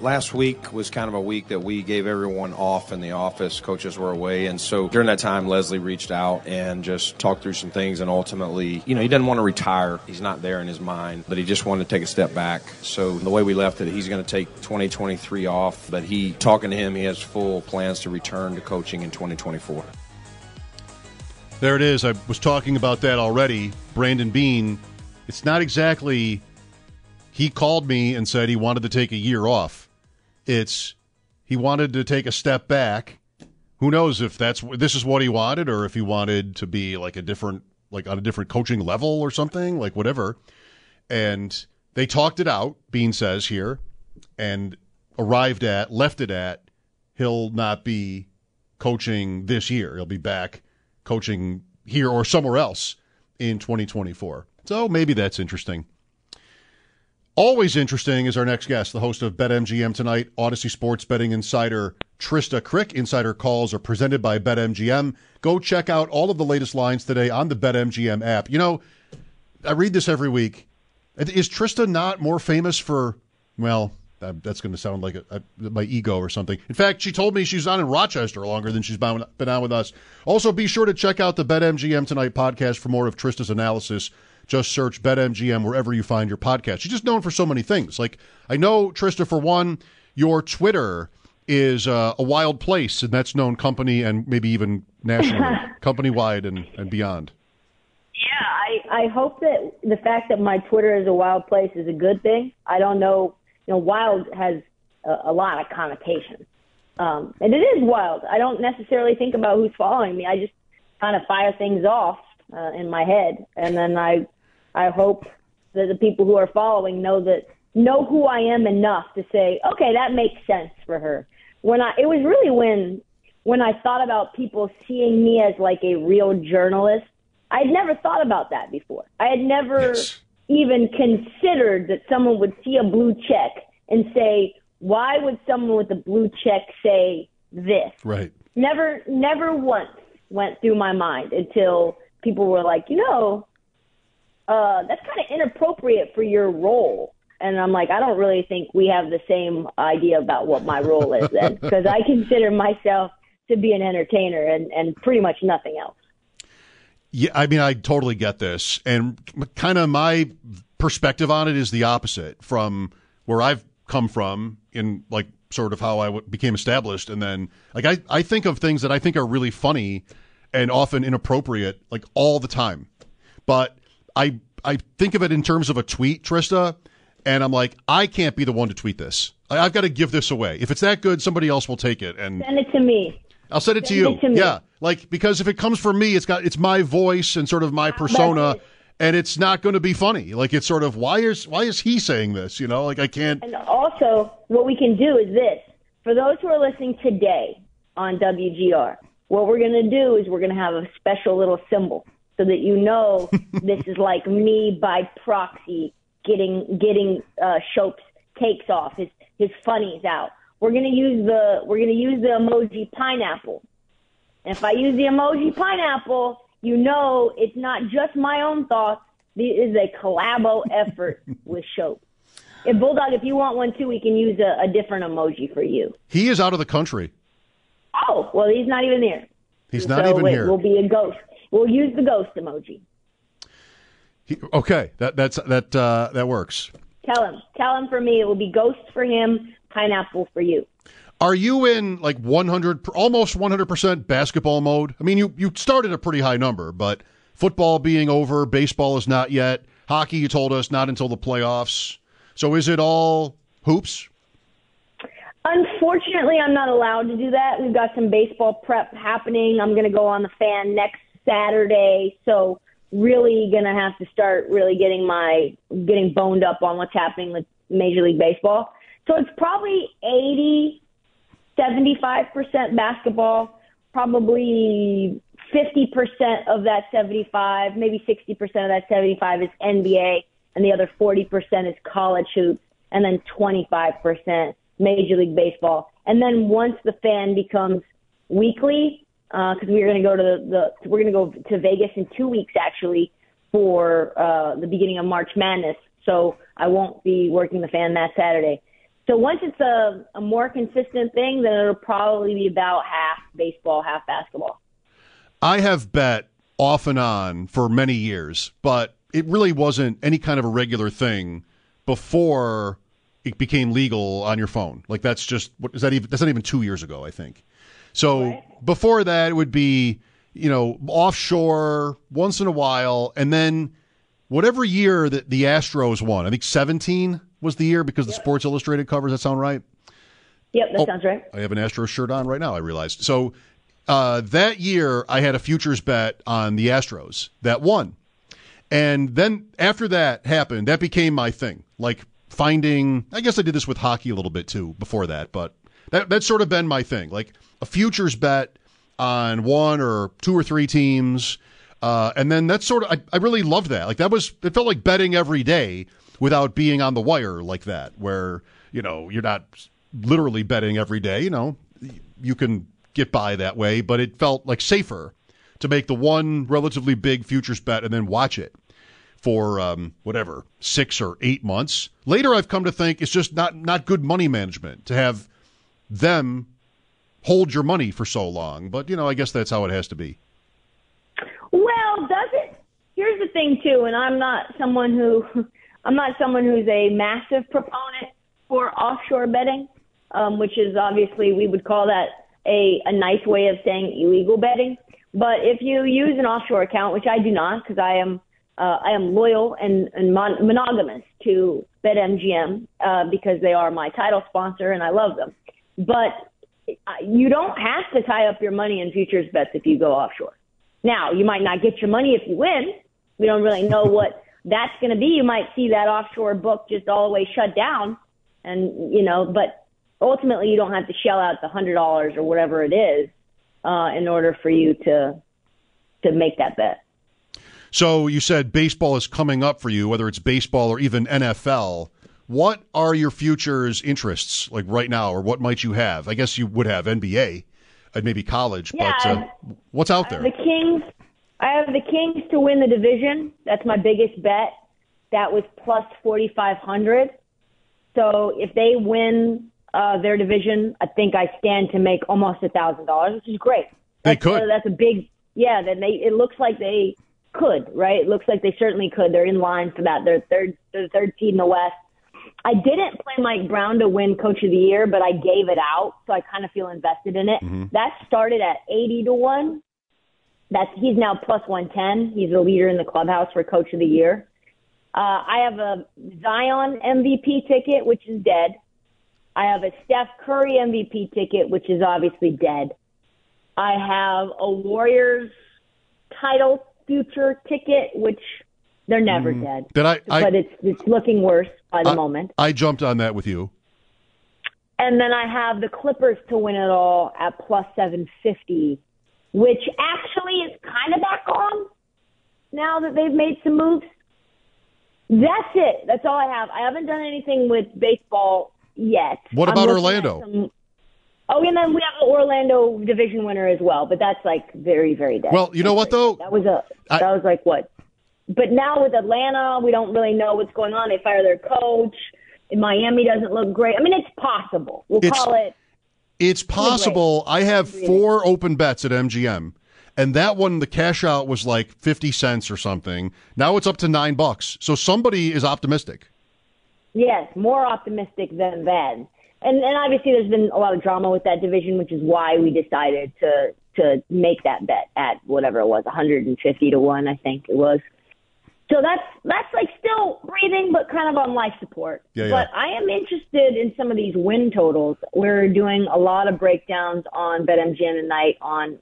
Last week was kind of a week that we gave everyone off in the office. Coaches were away. And so during that time, Leslie reached out and just talked through some things. And ultimately, you know, he doesn't want to retire. He's not there in his mind, but he just wanted to take a step back. So the way we left it, he's going to take 2023 off. But he, talking to him, he has full plans to return to coaching in 2024. There it is. I was talking about that already. Brandon Beane, it's not exactly. He called me and said he wanted to take a year off. It's he wanted to take a step back. Who knows if that's this is what he wanted, or if he wanted to be like a different, like on a different coaching level or something, like whatever. And they talked it out. Beane says here, and arrived at, left it at, he'll not be coaching this year. He'll be back coaching here or somewhere else in 2024. So maybe that's interesting. Always interesting is our next guest, the host of BetMGM tonight, Audacy Sports Betting Insider Trysta Krick. Insider calls are presented by BetMGM. Go check out all of the latest lines today on the BetMGM app. You know, I read this every week. Is Trysta not more famous for, well, that's going to sound like a, a, my ego or something. In fact, she told me she's on in Rochester longer than she's been on with us. Also, be sure to check out the BetMGM Tonight podcast for more of Trysta's analysis just search BetMGM wherever you find your podcast. She's just known for so many things. Like, I know, Trysta, for one, your Twitter is uh, a wild place, and that's known company and maybe even nationally, company wide and, and beyond. Yeah, I, I hope that the fact that my Twitter is a wild place is a good thing. I don't know, you know, wild has a, a lot of connotations. Um, and it is wild. I don't necessarily think about who's following me. I just kind of fire things off uh, in my head, and then I I hope that the people who are following know that know who I am enough to say, okay, that makes sense for her. When I it was really when when I thought about people seeing me as like a real journalist, I had never thought about that before. I had never yes. even considered that someone would see a blue check and say, why would someone with a blue check say this? Right. Never never once went through my mind until people were like, you know, uh, that's kind of inappropriate for your role. And I'm like, I don't really think we have the same idea about what my role is then, because I consider myself to be an entertainer and, and pretty much nothing else. Yeah, I mean, I totally get this. And kind of my perspective on it is the opposite from where I've come from in like sort of how I w- became established. And then, like, I, I think of things that I think are really funny and often inappropriate, like all the time. But I I think of it in terms of a tweet, Trysta, and I'm like, I can't be the one to tweet this. I, have got to give this away. If it's that good, somebody else will take it. And send it to me. I'll send it send to you. It to yeah, like because if it comes from me, it's got it's my voice and sort of my ah, persona, and it's not going to be funny. Like it's sort of why is why is he saying this? You know, like I can't. And also, what we can do is this: for those who are listening today on WGR, what we're going to do is we're going to have a special little symbol so that you know this is like me by proxy getting getting uh, Schopp's takes off, his his funnies out. We're gonna use the we're gonna use the emoji pineapple. And if I use the emoji pineapple, you know it's not just my own thoughts. This is a collabo effort with Shope. If Bulldog, if you want one too, we can use a, a different emoji for you. He is out of the country. Oh well, he's not even here. He's not so, even wait, here. We'll be a ghost. We'll use the ghost emoji. He, okay, that that's that uh, that works. Tell him. Tell him for me. It will be ghost for him, pineapple for you. Are you in like 100, almost 100% basketball mode? I mean, you, you started a pretty high number, but football being over, baseball is not yet. Hockey, you told us, not until the playoffs. So is it all hoops? Unfortunately, I'm not allowed to do that. We've got some baseball prep happening. I'm going to go on the fan next Saturday. So really going to have to start really getting my getting boned up on what's happening with Major League Baseball. So it's probably 80 75% basketball, probably 50% of that 75, maybe 60% of that 75 is NBA, and the other 40% is college hoops, and then 25% Major League Baseball. And then once the fan becomes weekly, because uh, we're going to go to the, the we're going to go to Vegas in two weeks actually for uh, the beginning of March Madness. So I won't be working the fan that Saturday. So once it's a, a more consistent thing, then it'll probably be about half baseball, half basketball. I have bet off and on for many years, but it really wasn't any kind of a regular thing before it became legal on your phone. Like that's just what is that even that's not even 2 years ago, I think. So right. before that it would be, you know, offshore once in a while and then whatever year that the Astros won, I think 17 was the year because the Sports Illustrated covers. That sound right? Yep, that oh, sounds right. I have an Astros shirt on right now. I realized. So uh, that year, I had a futures bet on the Astros that won, and then after that happened, that became my thing. Like finding, I guess I did this with hockey a little bit too before that, but that that's sort of been my thing. Like a futures bet on one or two or three teams. Uh, and then that's sort of, I, I really loved that. Like that was, it felt like betting every day without being on the wire like that, where you know you're not literally betting every day. You know, you can get by that way, but it felt like safer to make the one relatively big futures bet and then watch it for um, whatever six or eight months. Later, I've come to think it's just not not good money management to have them hold your money for so long. But you know, I guess that's how it has to be. Well, does it? Here's the thing too, and I'm not someone who I'm not someone who's a massive proponent for offshore betting, um, which is obviously we would call that a, a nice way of saying illegal betting. But if you use an offshore account, which I do not, because I am uh, I am loyal and, and mon- monogamous to BetMGM uh, because they are my title sponsor and I love them. But you don't have to tie up your money in futures bets if you go offshore. Now, you might not get your money if you win. We don't really know what that's going to be. You might see that offshore book just all the way shut down, and you know, but ultimately you don't have to shell out the hundred dollars or whatever it is uh, in order for you to to make that bet. So you said baseball is coming up for you, whether it's baseball or even NFL. What are your futures interests like right now, or what might you have? I guess you would have NBA and maybe college, yeah, but uh, what's out there? The Kings I have the Kings to win the division. That's my biggest bet. That was plus 4,500. So if they win uh, their division, I think I stand to make almost a thousand dollars, which is great. They could. Uh, that's a big, yeah. Then they, it looks like they could, right? It looks like they certainly could. They're in line for that. They're third, they're the third seed in the West. I didn't play Mike Brown to win Coach of the Year, but I gave it out, so I kind of feel invested in it. Mm-hmm. That started at eighty to one. That's he's now plus 110. He's the leader in the clubhouse for Coach of the Year. Uh, I have a Zion MVP ticket, which is dead. I have a Steph Curry MVP ticket, which is obviously dead. I have a Warriors title future ticket, which they're never mm. dead. Did I, I, but it's it's looking worse by the I, moment. I jumped on that with you. And then I have the Clippers to win it all at plus 750 which actually is kind of back on now that they've made some moves. That's it. That's all I have. I haven't done anything with baseball yet. What about Orlando? Some, oh, and then we have the Orlando division winner as well, but that's like very, very dead. Well, you know what though? That was a that was like what? But now with Atlanta, we don't really know what's going on. They fire their coach. Miami doesn't look great. I mean, it's possible. We'll call it it's possible. I have four open bets at MGM, and that one the cash out was like 50 cents or something. Now it's up to 9 bucks. So somebody is optimistic. Yes, more optimistic than then. And and obviously there's been a lot of drama with that division, which is why we decided to to make that bet at whatever it was, 150 to 1, I think it was. So that's that's like still breathing, but kind of on life support. Yeah, yeah. But I am interested in some of these win totals. We're doing a lot of breakdowns on BetMGM tonight on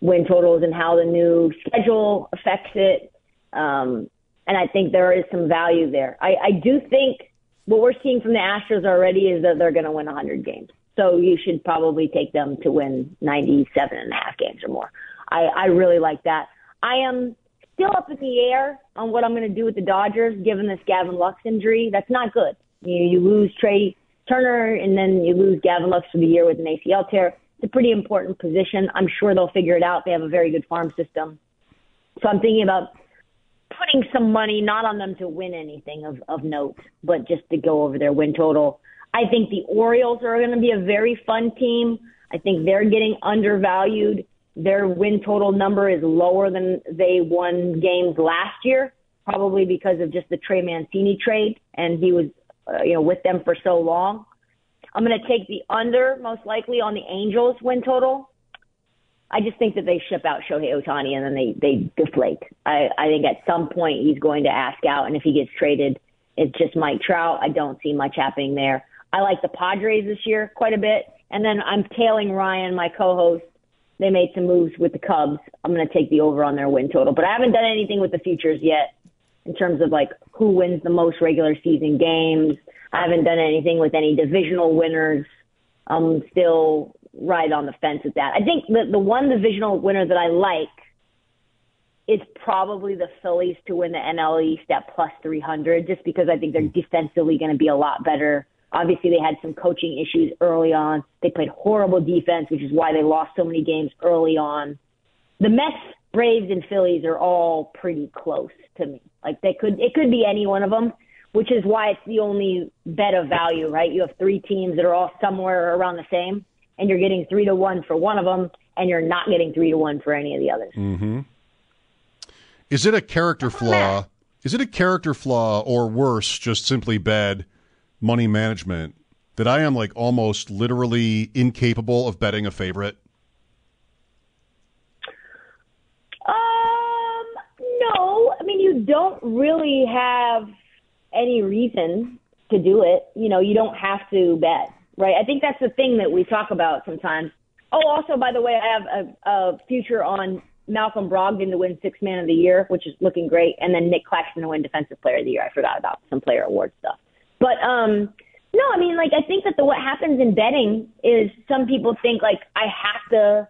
win totals and how the new schedule affects it. Um, and I think there is some value there. I, I do think what we're seeing from the Astros already is that they're going to win 100 games. So you should probably take them to win 97 and a half games or more. I, I really like that. I am still up in the air on what I'm going to do with the Dodgers, given this Gavin Lux injury. That's not good. You, you lose Trea Turner, and then you lose Gavin Lux for the year with an ACL tear. It's a pretty important position. I'm sure they'll figure it out. They have a very good farm system. So I'm thinking about putting some money not on them to win anything of, of note, but just to go over their win total. I think the Orioles are going to be a very fun team. I think they're getting undervalued. Their win total number is lower than they won games last year, probably because of just the Trey Mancini trade, and he was, uh, you know, with them for so long. I'm going to take the under most likely on the Angels win total. I just think that they ship out Shohei Ohtani and then they they deflate. I I think at some point he's going to ask out, and if he gets traded, it's just Mike Trout. I don't see much happening there. I like the Padres this year quite a bit, and then I'm tailing Ryan, my co-host. They made some moves with the Cubs. I'm going to take the over on their win total, but I haven't done anything with the futures yet in terms of like who wins the most regular season games. I haven't done anything with any divisional winners. I'm still right on the fence with that. I think the the one divisional winner that I like is probably the Phillies to win the NL East at plus 300, just because I think they're hmm. defensively going to be a lot better. Obviously, they had some coaching issues early on. They played horrible defense, which is why they lost so many games early on. The Mets, Braves, and Phillies are all pretty close to me. Like they could, it could be any one of them, which is why it's the only bet of value, right? You have three teams that are all somewhere around the same and you're getting three to one for one of them, and you're not getting three to one for any of the others. Mm-hmm. Is it a character flaw? Is it a character flaw, or worse, just simply bad money management that I am like almost literally incapable of betting a favorite? Um, no. I mean, you don't really have any reason to do it. You know, you don't have to bet right? I think that's the thing that we talk about sometimes. Oh, also, by the way, I have a, a future on Malcolm Brogdon to win Six Man of the Year, which is looking great, and then Nick Claxton to win Defensive Player of the Year. I forgot about some player award stuff, but um, no, I mean, like I think that the what happens in betting is some people think like I have to,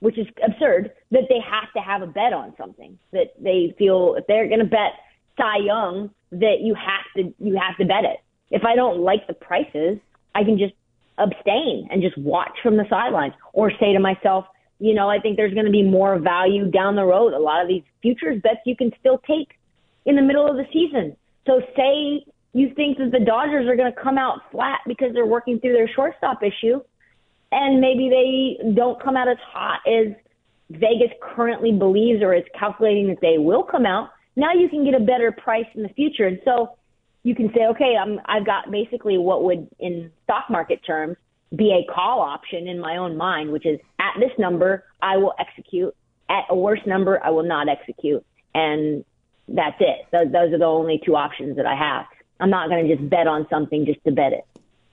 which is absurd, that they have to have a bet on something that they feel if they're going to bet Cy Young that you have to you have to bet it. If I don't like the prices, I can just abstain and just watch from the sidelines or say to myself, you know, I think there's going to be more value down the road. A lot of these futures bets you can still take in the middle of the season. So say you think that the Dodgers are going to come out flat because they're working through their shortstop issue and maybe they don't come out as hot as Vegas currently believes or is calculating that they will come out. Now you can get a better price in the future. And so you can say, okay, I'm, I've got basically what would, in stock market terms, be a call option in my own mind, which is at this number, I will execute. At a worse number, I will not execute. And that's it. Those, those are the only two options that I have. I'm not going to just bet on something just to bet it.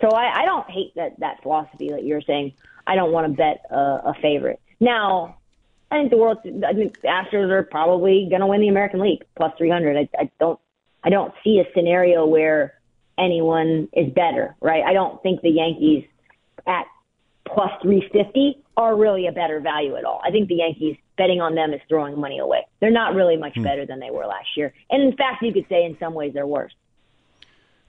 So I, I don't hate that, that philosophy that you're saying. I don't want to bet a, a favorite. Now, I think the world, I think the Astros are probably going to win the American League plus 300. I, I don't I don't see a scenario where anyone is better, right? I don't think the Yankees at plus 350 are really a better value at all. I think the Yankees betting on them is throwing money away. They're not really much hmm. better than they were last year. And in fact, you could say in some ways they're worse.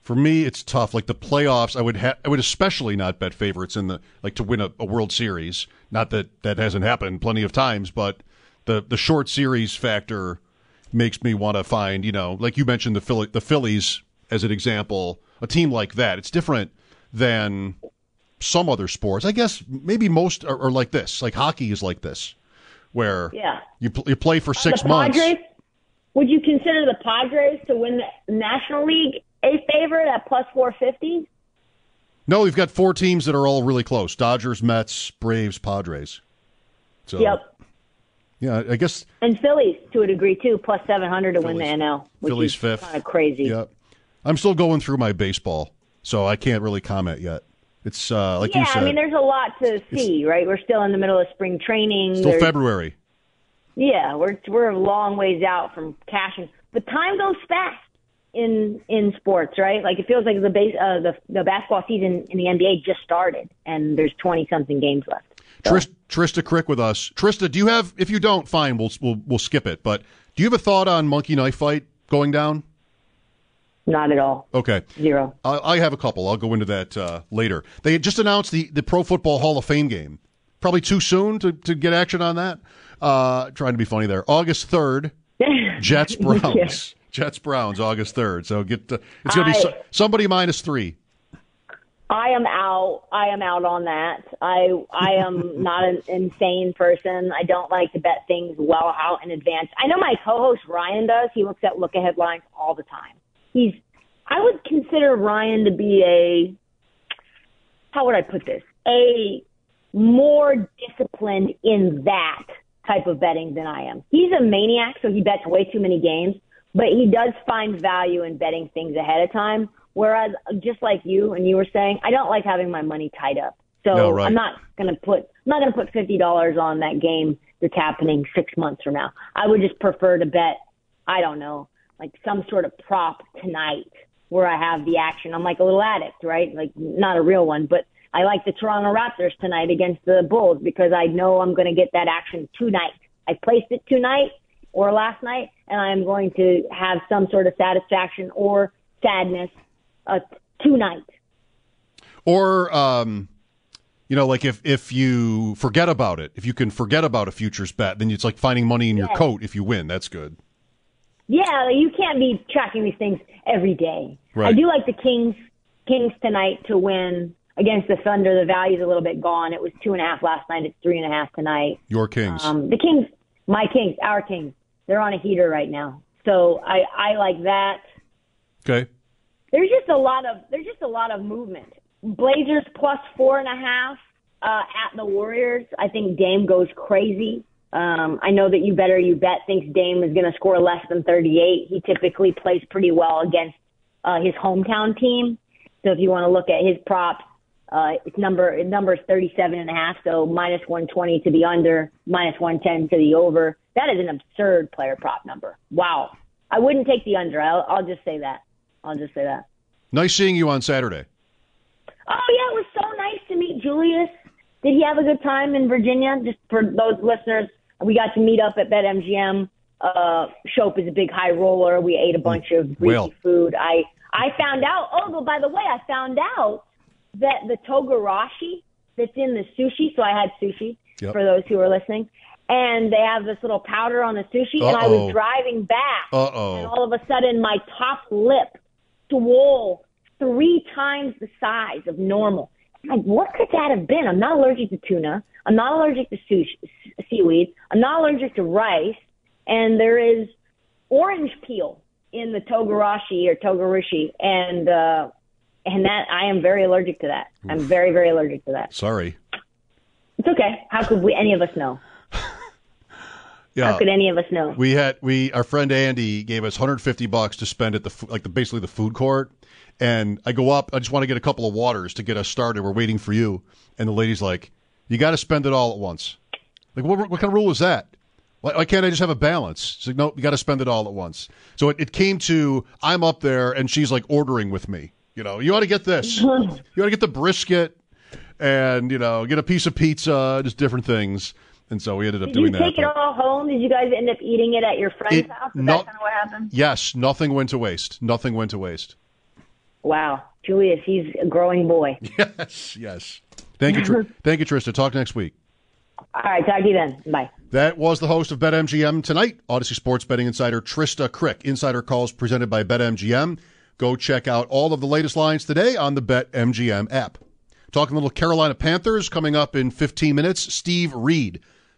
For me, it's tough. Like the playoffs, I would ha- I would especially not bet favorites in the like to win a, a World Series. Not that that hasn't happened plenty of times, but the the short series factor makes me want to find, you know, like you mentioned the Philly, the Phillies as an example, a team like that. It's different than some other sports. I guess maybe most are, are like this. Like hockey is like this, where Yeah. you pl- you play for six months. Would you consider the Padres to win the National League a favorite at plus 450? No, we've got four teams that are all really close: Dodgers, Mets, Braves, Padres. So Yep. yeah, I guess And Phillies to a degree too, plus 700 to win the NL. Which Phillies is fifth. Kind of crazy. Yep. I'm still going through my baseball, so I can't really comment yet. It's uh, like yeah, you said, I mean, there's a lot to see, right? We're still in the middle of spring training. still There's- February. Yeah, we're we're a long ways out from cashing, but time goes fast in in sports, right? Like it feels like the base uh, the the basketball season in the NBA just started, and there's twenty something games left. Tris, Trysta Krick with us. Trysta, do you have? If you don't, fine, we'll we'll we'll skip it. But do you have a thought on Monkey Knife Fight going down? Not at all. Okay. Zero. I, I have a couple. I'll go into that uh, later. They just announced the, the Pro Football Hall of Fame game. Probably too soon to, to get action on that. Uh, trying to be funny there. August 3rd, Jets Browns. Jets Browns, August 3rd. So get to, it's going to be so, somebody minus three. I am out. I am out on that. I I am not an insane person. I don't like to bet things well out in advance. I know my co-host Ryan does. He looks at look ahead lines all the time. He's I would consider Ryan to be a how would I put this? A more disciplined in that type of betting than I am. He's a maniac, so he bets way too many games, but he does find value in betting things ahead of time. Whereas, just like you and you were saying, I don't like having my money tied up. So No, right. I'm not going to put I'm not going to put fifty dollars on that game that's happening six months from now. I would just prefer to bet I don't know like some sort of prop tonight where I have the action. I'm like a little addict, right? Like not a real one, but I like the Toronto Raptors tonight against the Bulls because I know I'm going to get that action tonight. I placed it tonight or last night, and I'm going to have some sort of satisfaction or sadness uh, tonight. Or, um, you know, like if, if you forget about it, if you can forget about a futures bet, then it's like finding money in your coat if you win. That's good. Yeah, you can't be tracking these things every day. Right. I do like the Kings Kings tonight to win against the Thunder. The value's a little bit gone. It was two and a half last night. It's three and a half tonight. Your Kings. Um, the Kings, my Kings, our Kings, they're on a heater right now. So I I like that. okay. There's just a lot of there's just a lot of movement. Blazers plus four and a half uh, at the Warriors. I think Dame goes crazy. Um, I know that you better you bet thinks Dame is going to score less than 38. He typically plays pretty well against uh, his hometown team. So if you want to look at his props, uh, its number number is 37 and a half. So minus 120 to the under, minus 110 to the over. That is an absurd player prop number. Wow. I wouldn't take the under. I'll, I'll just say that. I'll just say that. Nice seeing you on Saturday. Oh yeah, it was so nice to meet Julius. Did he have a good time in Virginia? Just for those listeners, we got to meet up at BetMGM. Uh, Schopp is a big high roller. We ate a bunch of greasy food. I I found out. Oh, but by the way, I found out that the togarashi that's in the sushi. So I had sushi Yep. for those who are listening, and they have this little powder on the sushi. And I was driving back, Uh-oh. and all of a sudden my top lip swole three times the size of normal. Like, what could that have been? I'm not allergic to tuna. I'm not allergic to sushi, seaweed. I'm not allergic to rice. And there is orange peel in the togarashi or togarashi, and uh, and that I am very allergic to that. I'm very very allergic to that. Sorry. It's okay. How could we any of us know? Yeah. How could any of us know? We had we our friend Andy gave us 150 bucks to spend at the like the basically the food court, and I go up. I just want to get a couple of waters to get us started. We're waiting for you, and the lady's like, "You got to spend it all at once." Like, what, what kind of rule is that? Why, why can't I just have a balance? She's like, "No, you got to spend it all at once." So it, it came to I'm up there, and she's like ordering with me. You know, you ought to get this. you ought to get the brisket, and you know, get a piece of pizza, just different things. And so we ended up Did doing that. Did you take it but- all home? Did you guys end up eating it at your friend's It- house? Is no- that kind of what happened? Yes, nothing went to waste. Nothing went to waste. Wow, Julius, he's a growing boy. Yes, yes. Thank you, Tr- thank you, Trysta. Talk next week. All right, talk to you then. Bye. That was the host of BetMGM tonight, Audacy Sports Betting Insider Trysta Krick. Insider calls presented by BetMGM. Go check out all of the latest lines today on the BetMGM app. Talking a little Carolina Panthers coming up in 15 minutes. Steve Reed